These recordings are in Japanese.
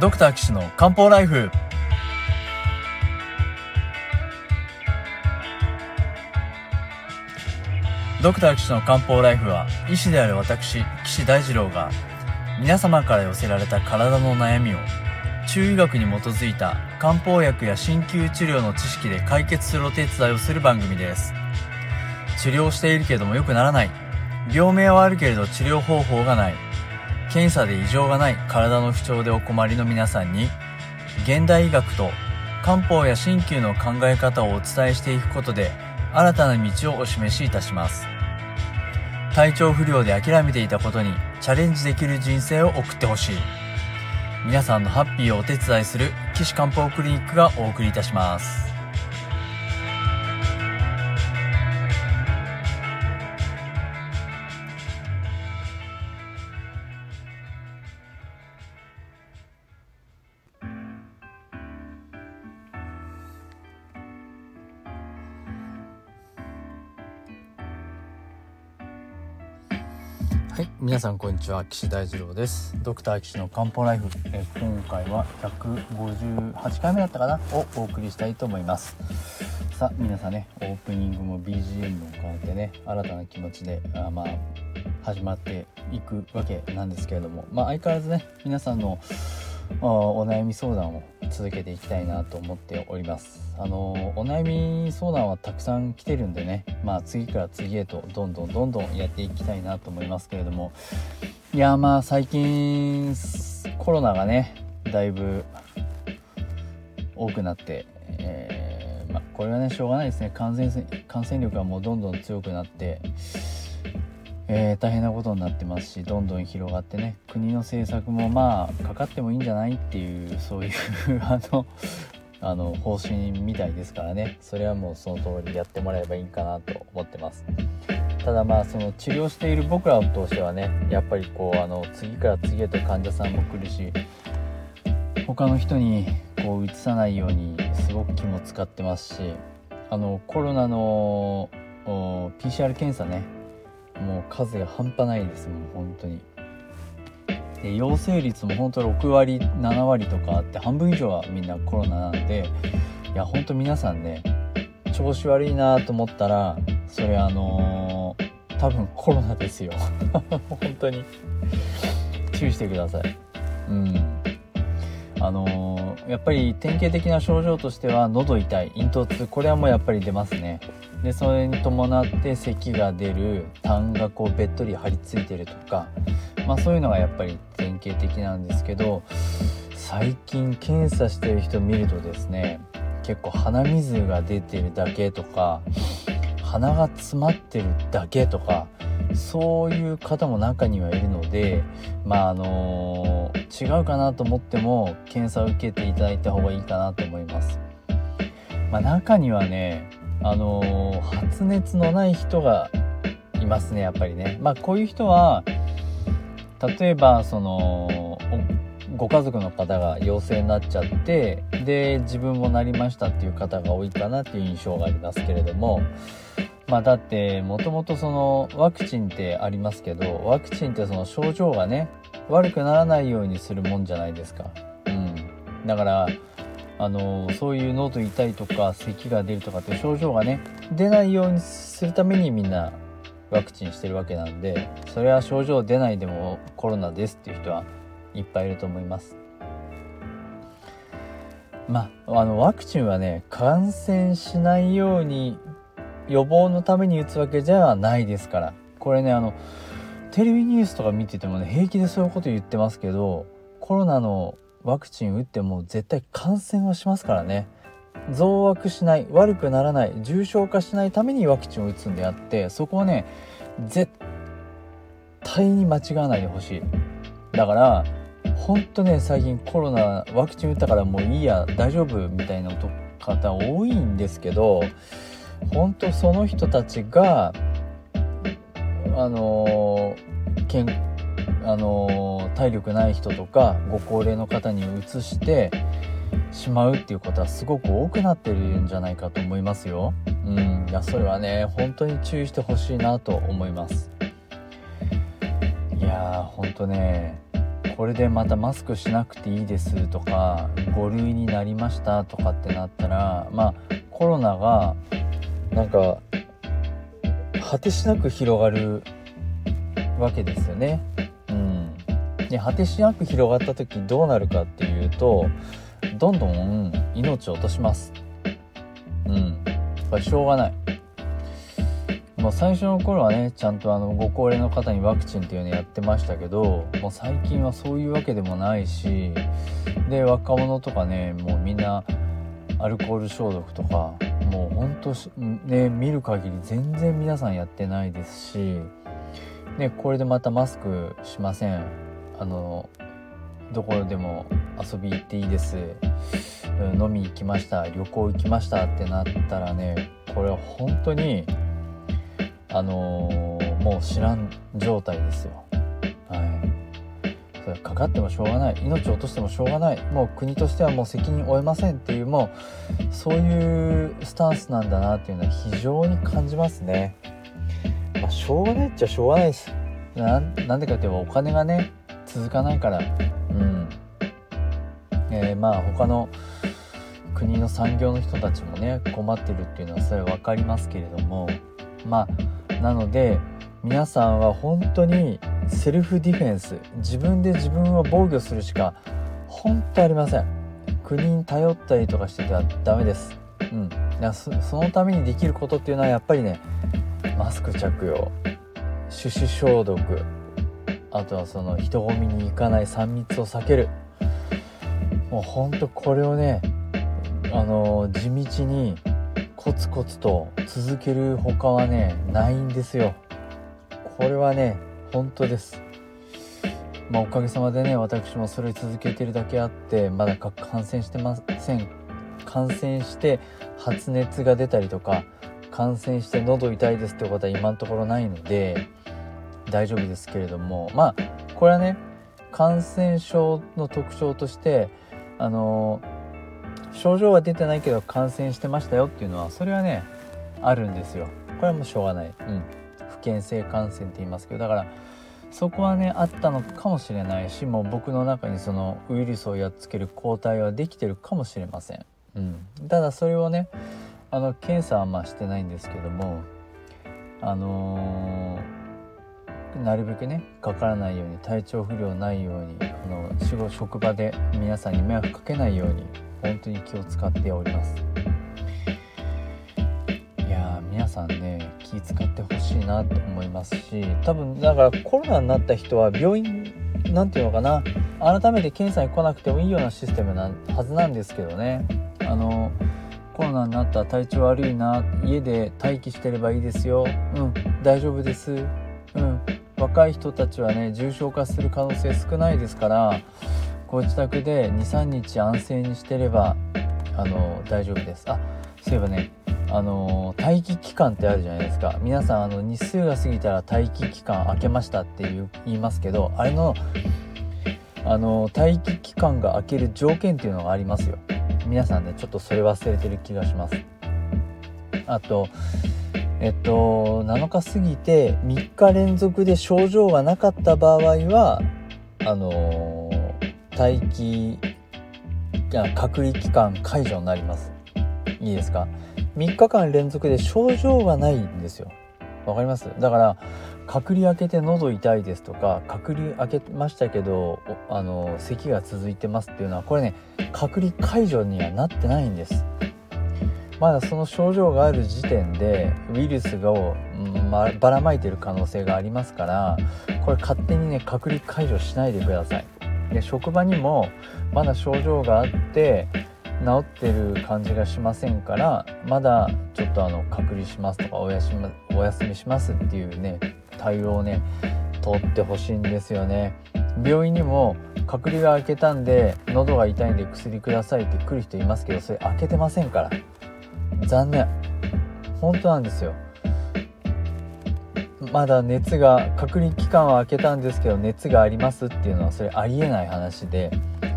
ドクター騎士の漢方ライフ。ドクター騎士の漢方ライフは医師である私岸大二郎が皆様から寄せられた体の悩みを中医学に基づいた漢方薬や鍼灸治療の知識で解決するお手伝いをする番組です。治療しているけれども良くならない。病名はあるけれど治療方法がない。検査で異常がない体の不調でお困りの皆さんに現代医学と漢方や鍼灸の考え方をお伝えしていくことで新たな道をお示しいたします。体調不良で諦めていたことにチャレンジできる人生を送ってほしい。皆さんのハッピーをお手伝いする岸漢方クリニックがお送りいたします。はい、皆さんこんにちは、岸大二郎です。ドクター岸の漢方ライフ、え今回は158回目だったかな？をお送りしたいと思います。さあ、皆さんね、オープニングも BGM も変わってね、新たな気持ちで、あまあ、始まっていくわけなんですけれども、まあ、相変わらずね、皆さんのお悩み相談を続けていきたいなと思っております。あのお悩み相談はたくさん来てるんでね。まあ次から次へとどんどんどんどんやっていきたいなと思いますけれども。いやまあ最近コロナがねだいぶ多くなって、えー、まあ、これはねしょうがないですね。感染感染力がもうどんどん強くなってえー、大変なことになってますしどんどん広がってね国の政策もまあかかってもいいんじゃないっていうそういう あのあの方針みたいですからね。それはもうその通りやってもらえばいいかなと思ってます。ただまあその治療している僕らとしてはねやっぱりこうあの次から次へと患者さんも来るし他の人にこう移さないようにすごく気も使ってますしあのコロナの PCR 検査ねもう数が半端ないですもん本当に。で陽性率も本当6割7割とかあって半分以上はみんなコロナなんでいや本当皆さんね調子悪いなと思ったらそれあのー、多分コロナですよ。本当に。注意してください、やっぱり典型的な症状としては喉痛い咽頭痛これはもうやっぱり出ますね。でそれに伴って咳が出る痰がこうべっとり張り付いてるとか、まあ、そういうのがやっぱり典型的なんですけど最近検査してる人見るとですね結構鼻水が出てるだけとか鼻が詰まってるだけとかそういう方も中にはいるのでまああの、違うかなと思っても検査を受けていただいた方がいいかなと思います。まあ、中にはねあの、発熱のない人がいますねやっぱりね。まあこういう人は例えばそのご家族の方が陽性になっちゃってで自分もなりましたっていう方が多いかなっていう印象がありますけれどもまあだってもともとそのワクチンってありますけどワクチンってその症状がね悪くならないようにするもんじゃないですか。うん、だからあのそういう喉痛いとか咳が出るとかって症状がね出ないようにするためにみんなワクチンしてるわけなんでそれは症状出ないでもコロナですっていう人はいっぱいいると思いますまああのワクチンはね感染しないように予防のために打つわけじゃないですから。これねあのテレビニュースとか見ててもね平気でそういうこと言ってますけどコロナのワクチン打っても絶対感染はしますからね。増悪しない悪くならない重症化しないためにワクチンを打つんであってそこはね絶対に間違わないでほしい。だからほんとね最近コロナワクチン打ったからもういいや大丈夫みたいな方多いんですけど本当その人たちがあの健あの体力ない人とかご高齢の方にうつしてしまうっていうことはすごく多くなってるんじゃないかと思いますよ。うん、いやそれはね本当に注意してほしいなと思います。いやーほんとねこれでまたマスクしなくていいですとか5類になりましたとかってなったらまあコロナがなんか果てしなく広がるわけですよね。うん、で果てしなく広がった時どうなるかっていうとどんどん命を落とします。うん、これしょうがない。もう最初の頃はねちゃんとあのご高齢の方にワクチンっていうのやってましたけどもう最近はそういうわけでもないしで若者とかねもうみんなアルコール消毒とかもうほんとね見る限り全然皆さんやってないですしでこれでまたマスクしませんあのどこでも遊び行っていいです飲み行きました旅行行きましたってなったらねこれは本当にあのー、もう知らん状態ですよ。かかってもしょうがない。命を落としてもしょうがない。もう国としてはもう責任を負えませんっていう、もう、そういうスタンスなんだなっていうのは非常に感じますね。まあ、しょうがないっちゃしょうがないです。なんでかっていうとお金がね、続かないから。うん。えー、まあ他の国の産業の人たちもね困ってるっていうのはそれは分かりますけれどもまあなので皆さんは本当にセルフディフェンス。自分で自分を防御するしか本当ありません。国に頼ったりとかしててはダメです。うん。そのためにできることっていうのはやっぱりねマスク着用。手指消毒。あとはその人混みに行かない3密を避ける。もうほんとこれをねあの地道にコツコツと続ける他はねないんですよ。これはね本当です。まあおかげさまでね私もそれ続けてるだけあってまだ感染してません。感染して発熱が出たりとか感染して喉痛いですってことは今のところないので大丈夫ですけれどもまあこれはね感染症の特徴としてあの症状は出てないけど感染してましたよっていうのはそれはねあるんですよ。これはもうしょうがない、うん、不健性感染って言いますけどだからそこはねあったのかもしれないしもう僕の中にそのウイルスをやっつける抗体はできてるかもしれません、うん、ただそれをねあの検査はまあしてないんですけどもあのー、なるべくねかからないように体調不良ないようにあの仕事職場で皆さんに迷惑かけないように本当に気を使っております。さんね気使ってほしいなと思いますし多分だからコロナになった人は病院何て言うのかな改めて検査に来なくてもいいようなシステムなはずなんですけどね。あのコロナになったら体調悪いな家で待機してればいいですよ。うん大丈夫です。うん若い人たちはね重症化する可能性少ないですからご自宅で23日安静にしてればあの大丈夫です。あそういえばねあの待機期間ってあるじゃないですか。皆さんあの日数が過ぎたら待機期間明けましたって言いますけどあれのあの待機期間が明ける条件っていうのがありますよ。皆さんねちょっとそれ忘れてる気がします。あとえっと7日過ぎて3日連続で症状がなかった場合はあの待機隔離期間解除になります。いいですか？3日間連続で症状がないんですよ。わかります？だから隔離明けて喉痛いですとか隔離明けましたけどあの咳が続いてますっていうのはこれね隔離解除にはなってないんです。まだその症状がある時点でウイルスが、ま、ばらまいてる可能性がありますからこれ勝手にね隔離解除しないでください。で職場にもまだ症状があって治ってる感じがしませんからまだちょっとあの隔離しますとかお休みお休みしますっていうね対応をね取ってほしいんですよね。病院にも隔離が明けたんで喉が痛いんで薬くださいって来る人いますけどそれ開けてませんから。残念。本当なんですよ。まだ熱が隔離期間は空けたんですけど熱がありますっていうのはそれありえない話で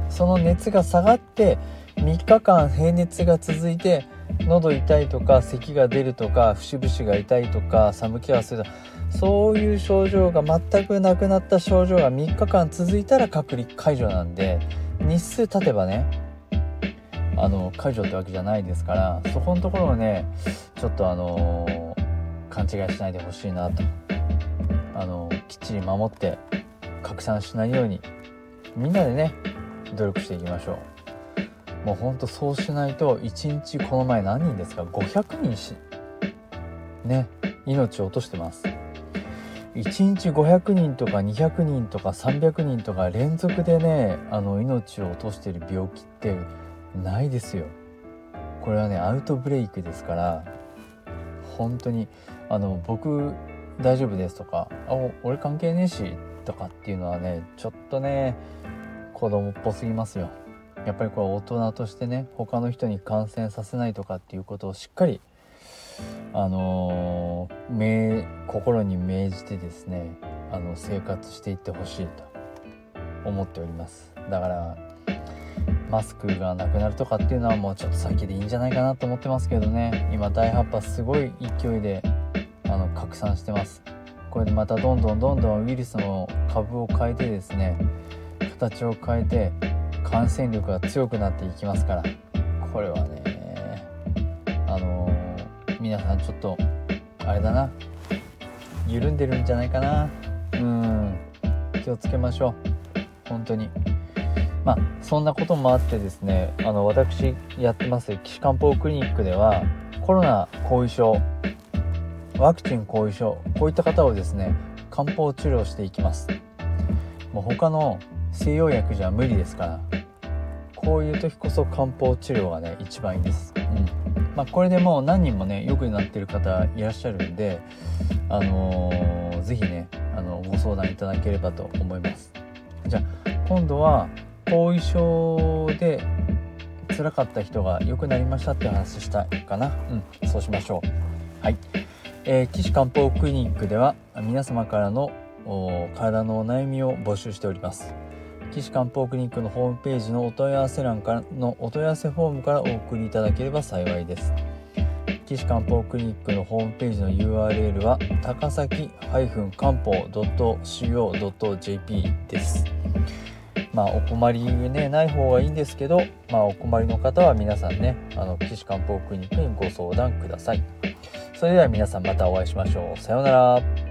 その熱が下がって3日間平熱が続いて喉痛いとか咳が出るとか節々が痛いとか寒気がするそういう症状が全くなくなった症状が3日間続いたら隔離解除なんで日数経てばねあの解除ってわけじゃないですからそこのところをねちょっとあの勘違いしないでほしいなと。あのきっちり守って拡散しないようにみんなでね努力していきましょう。もうほんとそうしないと1日この前何人ですか？500人しね命を落としてます。1日500人とか200人とか300人とか連続でねあの命を落としてる病気ってないですよ。これはねアウトブレイクですから本当にあの僕大丈夫ですとかあ俺関係ねえしとかっていうのはねちょっとね子供っぽすぎますよ。やっぱりこれ大人としてね他の人に感染させないとかっていうことをしっかりあのー、心に銘じてですねあの生活していってほしいと思っております。だからマスクがなくなるとかっていうのはもうちょっと先でいいんじゃないかなと思ってますけどね。今第8波すごい勢いであの拡散してます。これでまたどんどんどんどんウイルスの株を変えてですね形を変えて感染力が強くなっていきますから。これはねあのー、皆さんちょっとあれだな。緩んでるんじゃないかな。うん。気をつけましょう。本当に。まあ、そんなこともあってですねあの私やってます岸漢方クリニックではコロナ後遺症ワクチン後遺症こういった方をですね漢方治療していきます。もう他の西洋薬じゃ無理ですから。こういう時こそ漢方治療がね一番いいです、うん。まあ、これでもう何人もね良くなってる方いらっしゃるんであのー、ぜひねあのご相談いただければと思います。じゃあ今度は後遺症で辛かった人が良くなりましたって話したいかな。うんそうしましょう。はい、えー、岸漢方クリニックでは皆様からの体のお悩みを募集しております岸漢方クリニックのホームページのお問い合わせ欄からのお問い合わせフォームからお送りいただければ幸いです。岸漢方クリニックのホームページの URL は高崎漢方 .co.jp です。まあお困りねない方がいいんですけど、まあ、お困りの方は皆さんねあの岸漢方クリニックにご相談ください。それでは皆さんまたお会いしましょう。さようなら。